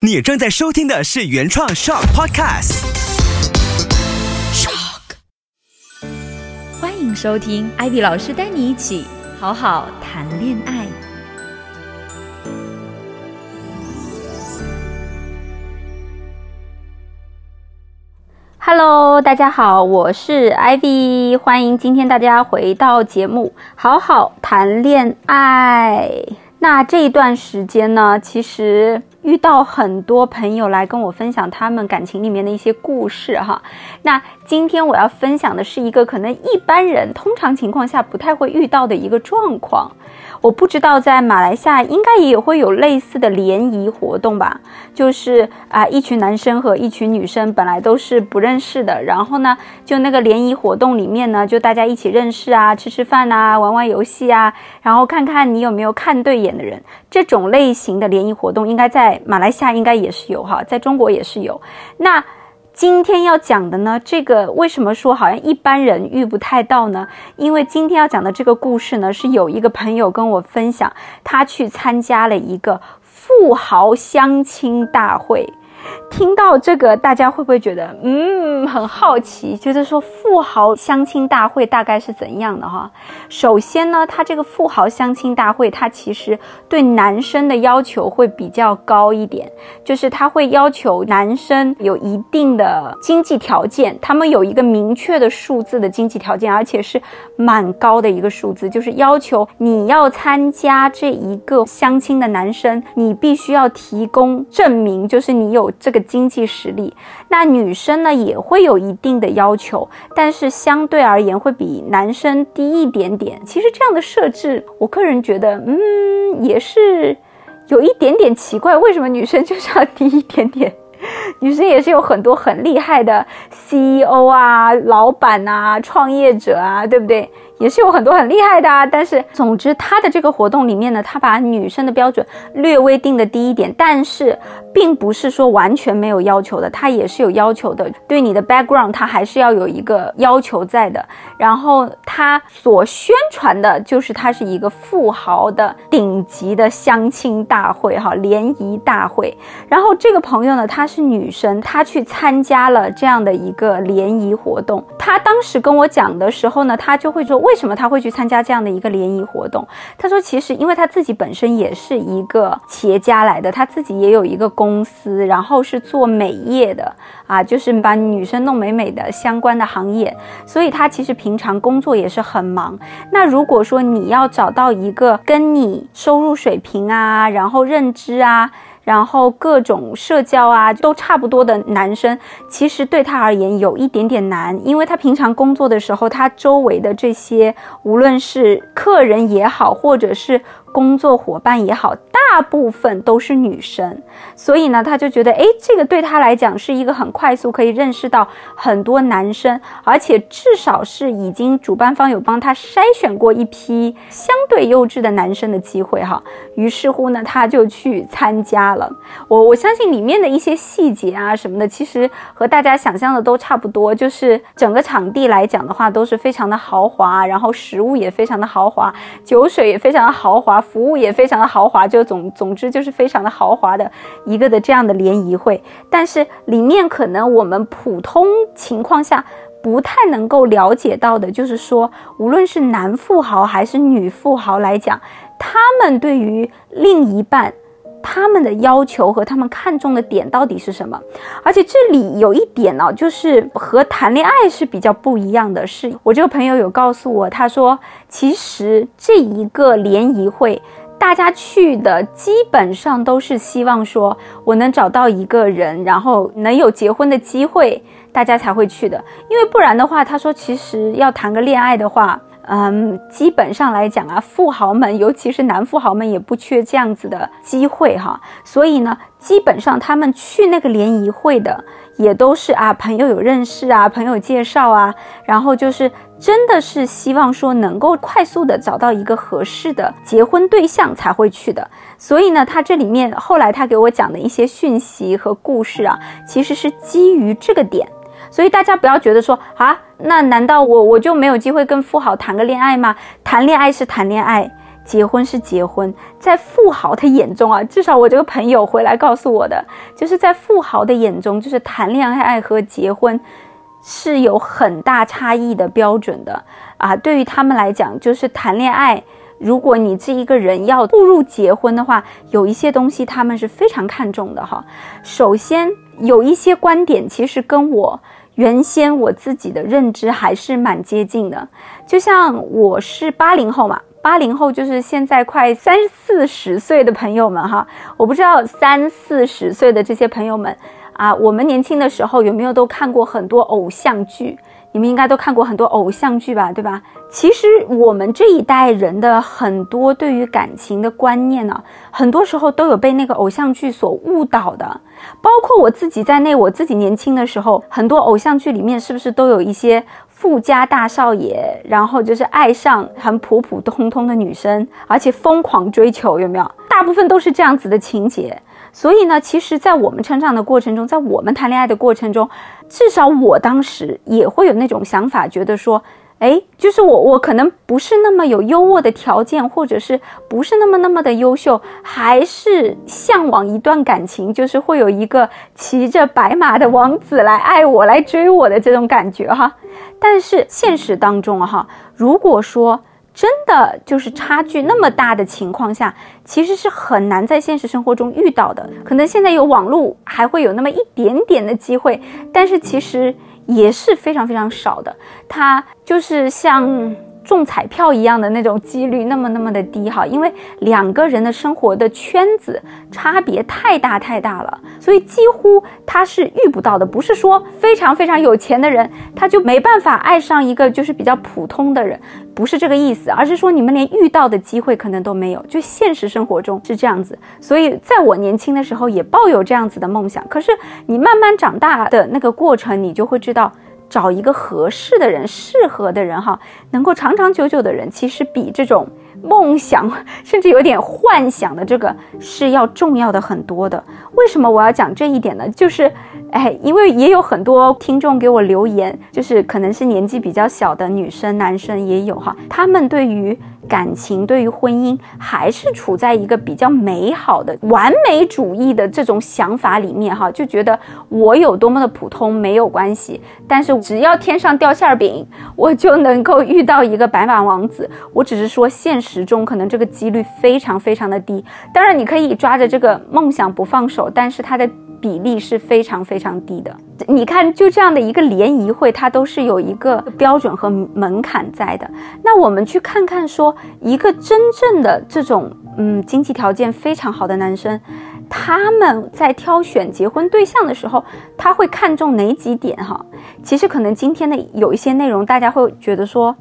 你正在收听的是原创 Shock Podcast。Shock，欢迎收听艾比老师带你一起好好谈恋爱。Hello，大家好，我是 Ivy，欢迎今天大家回到节目好好谈恋爱。那这一段时间呢，其实。遇到很多朋友来跟我分享他们感情里面的一些故事哈，那今天我要分享的是一个可能一般人通常情况下不太会遇到的一个状况。我不知道在马来西亚应该也会有类似的联谊活动吧，就是啊一群男生和一群女生本来都是不认识的，然后呢就那个联谊活动里面呢就大家一起认识啊，吃吃饭啊，玩玩游戏啊，然后看看你有没有看对眼的人。这种类型的联谊活动应该在马来西亚应该也是有哈，在中国也是有。那。今天要讲的呢，这个为什么说好像一般人遇不太到呢？因为今天要讲的这个故事呢，是有一个朋友跟我分享，他去参加了一个富豪相亲大会。听到这个，大家会不会觉得嗯很好奇？觉得说富豪相亲大会大概是怎样的哈？首先呢，他这个富豪相亲大会，他其实对男生的要求会比较高一点，就是他会要求男生有一定的经济条件，他们有一个明确的数字的经济条件，而且是蛮高的一个数字，就是要求你要参加这一个相亲的男生，你必须要提供证明，就是你有。这个经济实力，那女生呢也会有一定的要求，但是相对而言会比男生低一点点。其实这样的设置，我个人觉得，嗯，也是有一点点奇怪。为什么女生就是要低一点点？女生也是有很多很厉害的 CEO 啊、老板啊、创业者啊，对不对？也是有很多很厉害的啊，但是总之他的这个活动里面呢，他把女生的标准略微定的低一点，但是并不是说完全没有要求的，他也是有要求的。对你的 background，他还是要有一个要求在的。然后他所宣传的就是他是一个富豪的顶级的相亲大会哈，联谊大会。然后这个朋友呢，她是女生，她去参加了这样的一个联谊活动。她当时跟我讲的时候呢，她就会说。为什么他会去参加这样的一个联谊活动？他说，其实因为他自己本身也是一个企业家来的，他自己也有一个公司，然后是做美业的啊，就是把女生弄美美的相关的行业，所以他其实平常工作也是很忙。那如果说你要找到一个跟你收入水平啊，然后认知啊。然后各种社交啊都差不多的男生，其实对他而言有一点点难，因为他平常工作的时候，他周围的这些无论是客人也好，或者是。工作伙伴也好，大部分都是女生，所以呢，他就觉得，哎，这个对他来讲是一个很快速可以认识到很多男生，而且至少是已经主办方有帮他筛选过一批相对优质的男生的机会哈。于是乎呢，他就去参加了。我我相信里面的一些细节啊什么的，其实和大家想象的都差不多，就是整个场地来讲的话，都是非常的豪华，然后食物也非常的豪华，酒水也非常的豪华。服务也非常的豪华，就总总之就是非常的豪华的一个的这样的联谊会，但是里面可能我们普通情况下不太能够了解到的，就是说无论是男富豪还是女富豪来讲，他们对于另一半。他们的要求和他们看重的点到底是什么？而且这里有一点呢，就是和谈恋爱是比较不一样的。是我这个朋友有告诉我，他说其实这一个联谊会，大家去的基本上都是希望说我能找到一个人，然后能有结婚的机会，大家才会去的。因为不然的话，他说其实要谈个恋爱的话。嗯，基本上来讲啊，富豪们，尤其是男富豪们，也不缺这样子的机会哈。所以呢，基本上他们去那个联谊会的，也都是啊，朋友有认识啊，朋友介绍啊，然后就是真的是希望说能够快速的找到一个合适的结婚对象才会去的。所以呢，他这里面后来他给我讲的一些讯息和故事啊，其实是基于这个点。所以大家不要觉得说啊，那难道我我就没有机会跟富豪谈个恋爱吗？谈恋爱是谈恋爱，结婚是结婚，在富豪的眼中啊，至少我这个朋友回来告诉我的，就是在富豪的眼中，就是谈恋爱和结婚是有很大差异的标准的啊。对于他们来讲，就是谈恋爱，如果你这一个人要步入结婚的话，有一些东西他们是非常看重的哈。首先，有一些观点其实跟我原先我自己的认知还是蛮接近的，就像我是八零后嘛。八零后就是现在快三四十岁的朋友们哈，我不知道三四十岁的这些朋友们啊，我们年轻的时候有没有都看过很多偶像剧？你们应该都看过很多偶像剧吧，对吧？其实我们这一代人的很多对于感情的观念呢，很多时候都有被那个偶像剧所误导的，包括我自己在内。我自己年轻的时候，很多偶像剧里面是不是都有一些？富家大少爷，然后就是爱上很普普通通的女生，而且疯狂追求，有没有？大部分都是这样子的情节。所以呢，其实，在我们成长的过程中，在我们谈恋爱的过程中，至少我当时也会有那种想法，觉得说。哎，就是我，我可能不是那么有优渥的条件，或者是不是那么那么的优秀，还是向往一段感情，就是会有一个骑着白马的王子来爱我、来追我的这种感觉哈。但是现实当中哈，如果说真的就是差距那么大的情况下，其实是很难在现实生活中遇到的。可能现在有网络，还会有那么一点点的机会，但是其实。也是非常非常少的，它就是像中彩票一样的那种几率，那么那么的低哈，因为两个人的生活的圈子差别太大太大了，所以几乎他是遇不到的。不是说非常非常有钱的人，他就没办法爱上一个就是比较普通的人。不是这个意思，而是说你们连遇到的机会可能都没有，就现实生活中是这样子。所以在我年轻的时候也抱有这样子的梦想，可是你慢慢长大的那个过程，你就会知道，找一个合适的人、适合的人，哈，能够长长久久的人，其实比这种。梦想，甚至有点幻想的这个是要重要的很多的。为什么我要讲这一点呢？就是，哎，因为也有很多听众给我留言，就是可能是年纪比较小的女生、男生也有哈，他们对于。感情对于婚姻还是处在一个比较美好的完美主义的这种想法里面哈，就觉得我有多么的普通没有关系，但是只要天上掉馅饼，我就能够遇到一个白马王子。我只是说现实中可能这个几率非常非常的低，当然你可以抓着这个梦想不放手，但是它的。比例是非常非常低的。你看，就这样的一个联谊会，它都是有一个标准和门槛在的。那我们去看看，说一个真正的这种嗯经济条件非常好的男生，他们在挑选结婚对象的时候，他会看重哪几点？哈，其实可能今天的有一些内容，大家会觉得说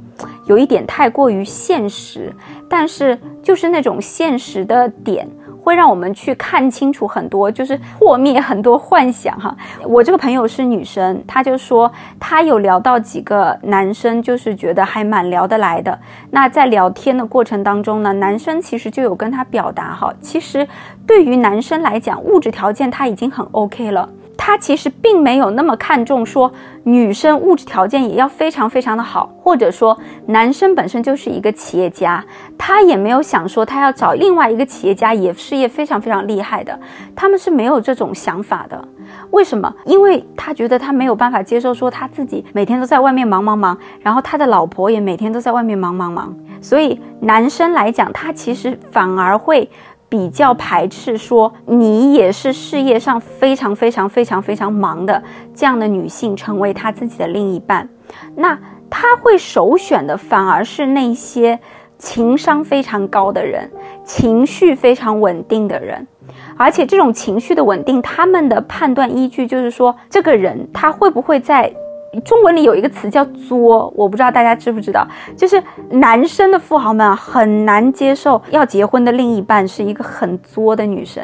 有一点太过于现实，但是就是那种现实的点。会让我们去看清楚很多，就是破灭很多幻想哈。我这个朋友是女生，她就说她有聊到几个男生，就是觉得还蛮聊得来的。那在聊天的过程当中呢，男生其实就有跟她表达哈，其实对于男生来讲，物质条件他已经很 OK 了。他其实并没有那么看重说女生物质条件也要非常非常的好，或者说男生本身就是一个企业家，他也没有想说他要找另外一个企业家也事业非常非常厉害的，他们是没有这种想法的。为什么？因为他觉得他没有办法接受说他自己每天都在外面忙忙忙，然后他的老婆也每天都在外面忙忙忙，所以男生来讲，他其实反而会。比较排斥说你也是事业上非常非常非常非常忙的这样的女性成为他自己的另一半，那他会首选的反而是那些情商非常高的人，情绪非常稳定的人，而且这种情绪的稳定，他们的判断依据就是说这个人他会不会在。中文里有一个词叫“作”，我不知道大家知不知道，就是男生的富豪们，很难接受要结婚的另一半是一个很作的女生。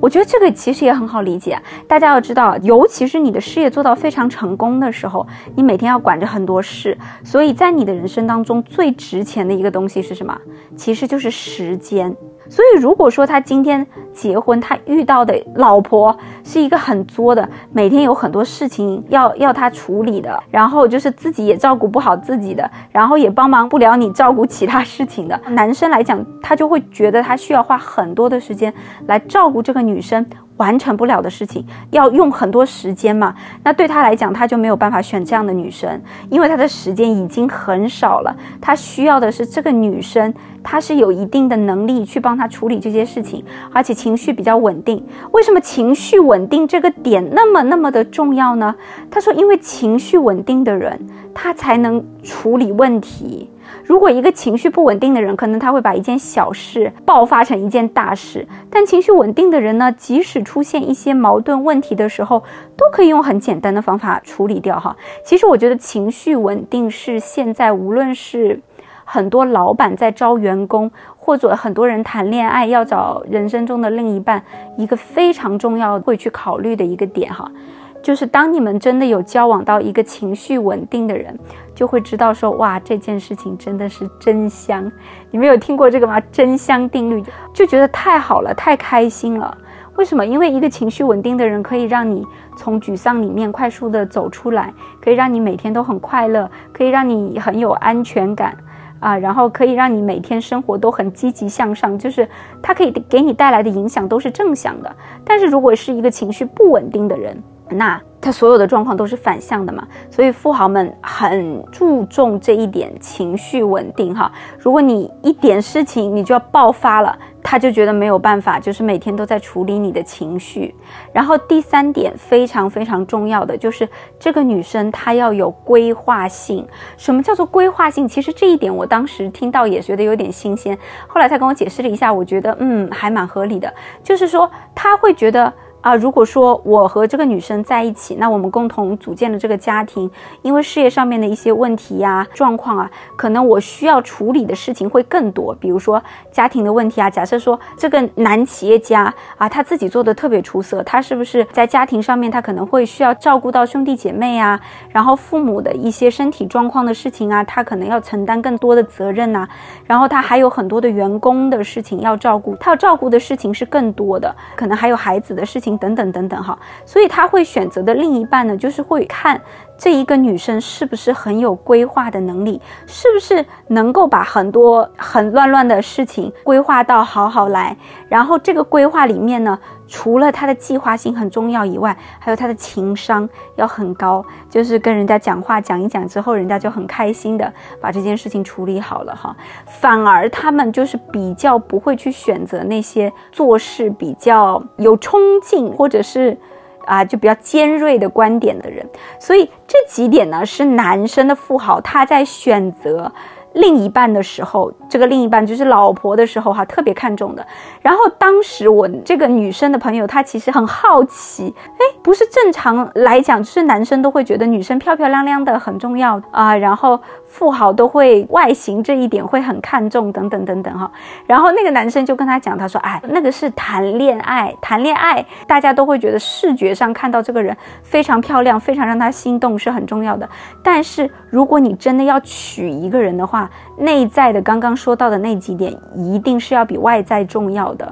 我觉得这个其实也很好理解。大家要知道，尤其是你的事业做到非常成功的时候，你每天要管着很多事，所以在你的人生当中最值钱的一个东西是什么？其实就是时间。所以如果说他今天结婚，他遇到的老婆是一个很作的，每天有很多事情要要他处理的，然后就是自己也照顾不好自己的，然后也帮忙不了你照顾其他事情的男生来讲，他就会觉得他需要花很多的时间来照顾这个女生。完成不了的事情，要用很多时间嘛？那对他来讲，他就没有办法选这样的女生，因为他的时间已经很少了。他需要的是这个女生，她是有一定的能力去帮他处理这些事情，而且情绪比较稳定。为什么情绪稳定这个点那么那么的重要呢？他说，因为情绪稳定的人，他才能处理问题。如果一个情绪不稳定的人，可能他会把一件小事爆发成一件大事。但情绪稳定的人呢，即使出现一些矛盾问题的时候，都可以用很简单的方法处理掉。哈，其实我觉得情绪稳定是现在无论是很多老板在招员工，或者很多人谈恋爱要找人生中的另一半，一个非常重要会去考虑的一个点。哈。就是当你们真的有交往到一个情绪稳定的人，就会知道说哇，这件事情真的是真香。你们有听过这个吗？真香定律，就觉得太好了，太开心了。为什么？因为一个情绪稳定的人可以让你从沮丧里面快速的走出来，可以让你每天都很快乐，可以让你很有安全感啊，然后可以让你每天生活都很积极向上。就是他可以给你带来的影响都是正向的。但是如果是一个情绪不稳定的人，那他所有的状况都是反向的嘛，所以富豪们很注重这一点情绪稳定哈。如果你一点事情你就要爆发了，他就觉得没有办法，就是每天都在处理你的情绪。然后第三点非常非常重要的就是这个女生她要有规划性。什么叫做规划性？其实这一点我当时听到也觉得有点新鲜，后来他跟我解释了一下，我觉得嗯还蛮合理的，就是说他会觉得。啊，如果说我和这个女生在一起，那我们共同组建了这个家庭，因为事业上面的一些问题呀、状况啊，可能我需要处理的事情会更多，比如说家庭的问题啊。假设说这个男企业家啊，他自己做的特别出色，他是不是在家庭上面他可能会需要照顾到兄弟姐妹啊，然后父母的一些身体状况的事情啊，他可能要承担更多的责任呐。然后他还有很多的员工的事情要照顾，他要照顾的事情是更多的，可能还有孩子的事情。等等等等哈，所以他会选择的另一半呢，就是会看这一个女生是不是很有规划的能力，是不是能够把很多很乱乱的事情规划到好好来。然后这个规划里面呢，除了她的计划性很重要以外，还有她的情商要很高，就是跟人家讲话讲一讲之后，人家就很开心的把这件事情处理好了哈。反而他们就是比较不会去选择那些做事比较有冲劲。或者是，啊，就比较尖锐的观点的人，所以这几点呢是男生的富豪他在选择。另一半的时候，这个另一半就是老婆的时候，哈，特别看重的。然后当时我这个女生的朋友，她其实很好奇，哎，不是正常来讲，就是男生都会觉得女生漂漂亮亮的很重要啊，然后富豪都会外形这一点会很看重，等等等等哈。然后那个男生就跟他讲，他说，哎，那个是谈恋爱，谈恋爱大家都会觉得视觉上看到这个人非常漂亮，非常让他心动是很重要的。但是如果你真的要娶一个人的话，内在的刚刚说到的那几点，一定是要比外在重要的。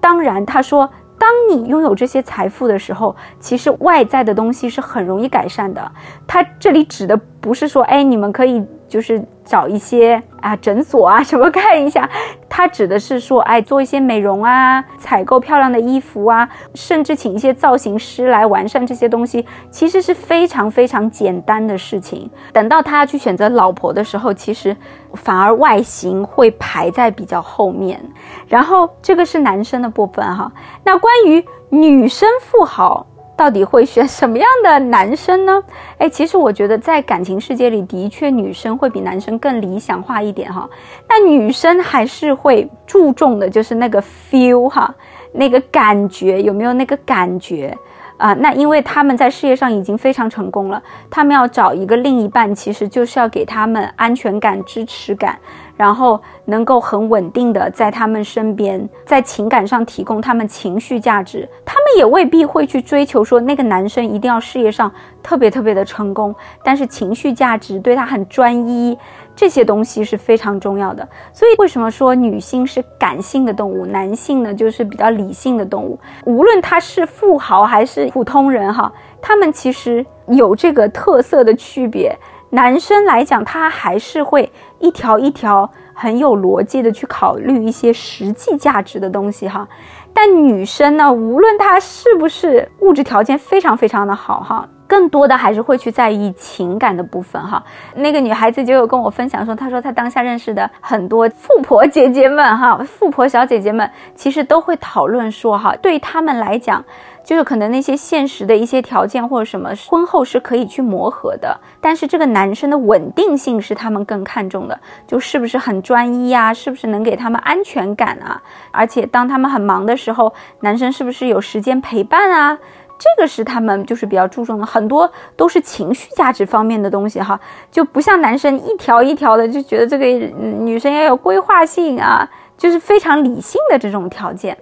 当然，他说，当你拥有这些财富的时候，其实外在的东西是很容易改善的。他这里指的不是说，哎，你们可以。就是找一些啊诊所啊 什么看一下，他指的是说，哎，做一些美容啊，采购漂亮的衣服啊，甚至请一些造型师来完善这些东西，其实是非常非常简单的事情。等到他去选择老婆的时候，其实反而外形会排在比较后面。然后这个是男生的部分哈，那关于女生富豪。到底会选什么样的男生呢？哎，其实我觉得在感情世界里，的确女生会比男生更理想化一点哈。那女生还是会注重的，就是那个 feel 哈，那个感觉有没有那个感觉啊，那因为他们在事业上已经非常成功了，他们要找一个另一半，其实就是要给他们安全感、支持感，然后能够很稳定的在他们身边，在情感上提供他们情绪价值。他们也未必会去追求说那个男生一定要事业上特别特别的成功，但是情绪价值对他很专一。这些东西是非常重要的，所以为什么说女性是感性的动物，男性呢就是比较理性的动物？无论他是富豪还是普通人，哈，他们其实有这个特色的区别。男生来讲，他还是会一条一条很有逻辑的去考虑一些实际价值的东西，哈。但女生呢，无论她是不是物质条件非常非常的好，哈。更多的还是会去在意情感的部分哈。那个女孩子就有跟我分享说，她说她当下认识的很多富婆姐姐们哈，富婆小姐姐们其实都会讨论说哈，对他们来讲，就是可能那些现实的一些条件或者什么婚后是可以去磨合的，但是这个男生的稳定性是他们更看重的，就是不是很专一呀，是不是能给他们安全感啊？而且当他们很忙的时候，男生是不是有时间陪伴啊？这个是他们就是比较注重的，很多都是情绪价值方面的东西哈，就不像男生一条一条的就觉得这个女生要有规划性啊，就是非常理性的这种条件。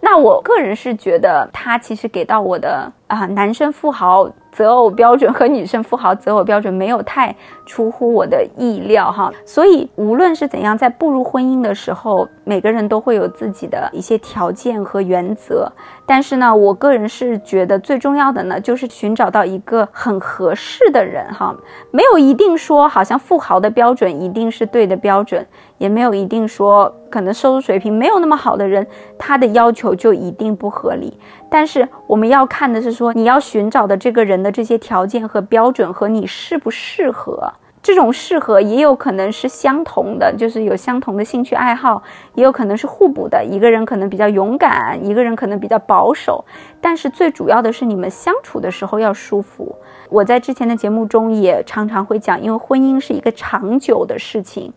那我个人是觉得他其实给到我的啊，男生富豪。择偶标准和女生富豪择偶标准没有太出乎我的意料哈，所以无论是怎样，在步入婚姻的时候，每个人都会有自己的一些条件和原则。但是呢，我个人是觉得最重要的呢，就是寻找到一个很合适的人哈，没有一定说好像富豪的标准一定是对的标准，也没有一定说可能收入水平没有那么好的人，他的要求就一定不合理。但是我们要看的是说，你要寻找的这个人的这些条件和标准和你适不适合，这种适合也有可能是相同的，就是有相同的兴趣爱好，也有可能是互补的。一个人可能比较勇敢，一个人可能比较保守，但是最主要的是你们相处的时候要舒服。我在之前的节目中也常常会讲，因为婚姻是一个长久的事情。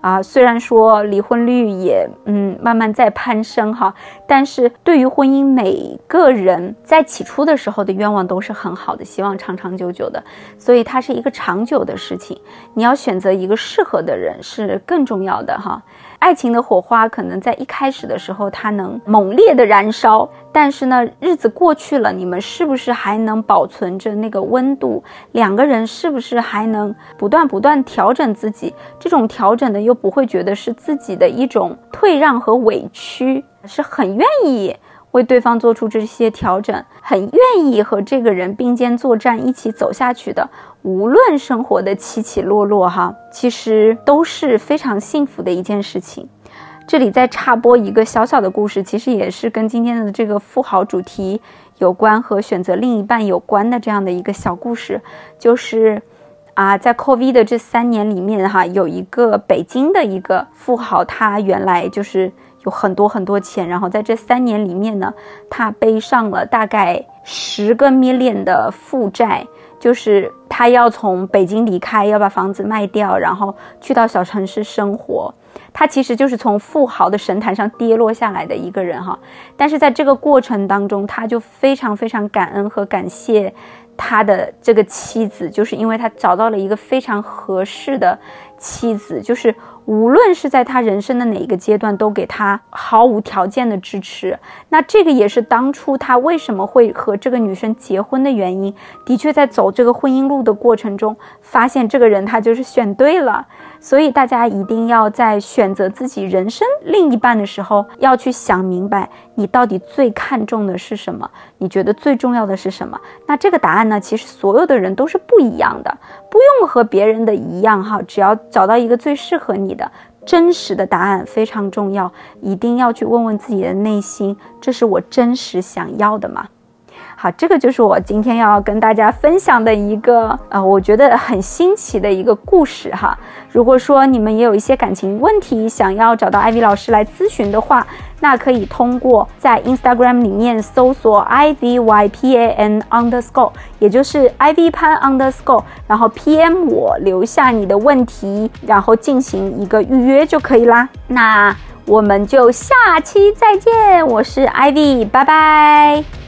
啊，虽然说离婚率也嗯慢慢在攀升哈，但是对于婚姻，每个人在起初的时候的愿望都是很好的，希望长长久久的，所以它是一个长久的事情。你要选择一个适合的人是更重要的哈。爱情的火花可能在一开始的时候它能猛烈的燃烧，但是呢，日子过去了，你们是不是还能保存着那个温度？两个人是不是还能不断不断调整自己？这种调整呢，又不会觉得是自己的一种退让和委屈，是很愿意。为对方做出这些调整，很愿意和这个人并肩作战，一起走下去的。无论生活的起起落落，哈，其实都是非常幸福的一件事情。这里再插播一个小小的故事，其实也是跟今天的这个富豪主题有关，和选择另一半有关的这样的一个小故事，就是啊，在 COVID 的这三年里面，哈，有一个北京的一个富豪，他原来就是。有很多很多钱，然后在这三年里面呢，他背上了大概十个 million 的负债，就是他要从北京离开，要把房子卖掉，然后去到小城市生活。他其实就是从富豪的神坛上跌落下来的一个人哈。但是在这个过程当中，他就非常非常感恩和感谢他的这个妻子，就是因为他找到了一个非常合适的妻子，就是。无论是在他人生的哪一个阶段，都给他毫无条件的支持。那这个也是当初他为什么会和这个女生结婚的原因。的确，在走这个婚姻路的过程中，发现这个人他就是选对了。所以大家一定要在选择自己人生另一半的时候，要去想明白，你到底最看重的是什么？你觉得最重要的是什么？那这个答案呢？其实所有的人都是不一样的，不用和别人的一样哈，只要找到一个最适合你真实的答案非常重要，一定要去问问自己的内心，这是我真实想要的吗？好，这个就是我今天要跟大家分享的一个呃，我觉得很新奇的一个故事哈。如果说你们也有一些感情问题想要找到 Ivy 老师来咨询的话，那可以通过在 Instagram 里面搜索 Ivypan underscore，也就是 Ivy 潘 underscore，然后 PM 我留下你的问题，然后进行一个预约就可以啦。那我们就下期再见，我是 IV，拜拜。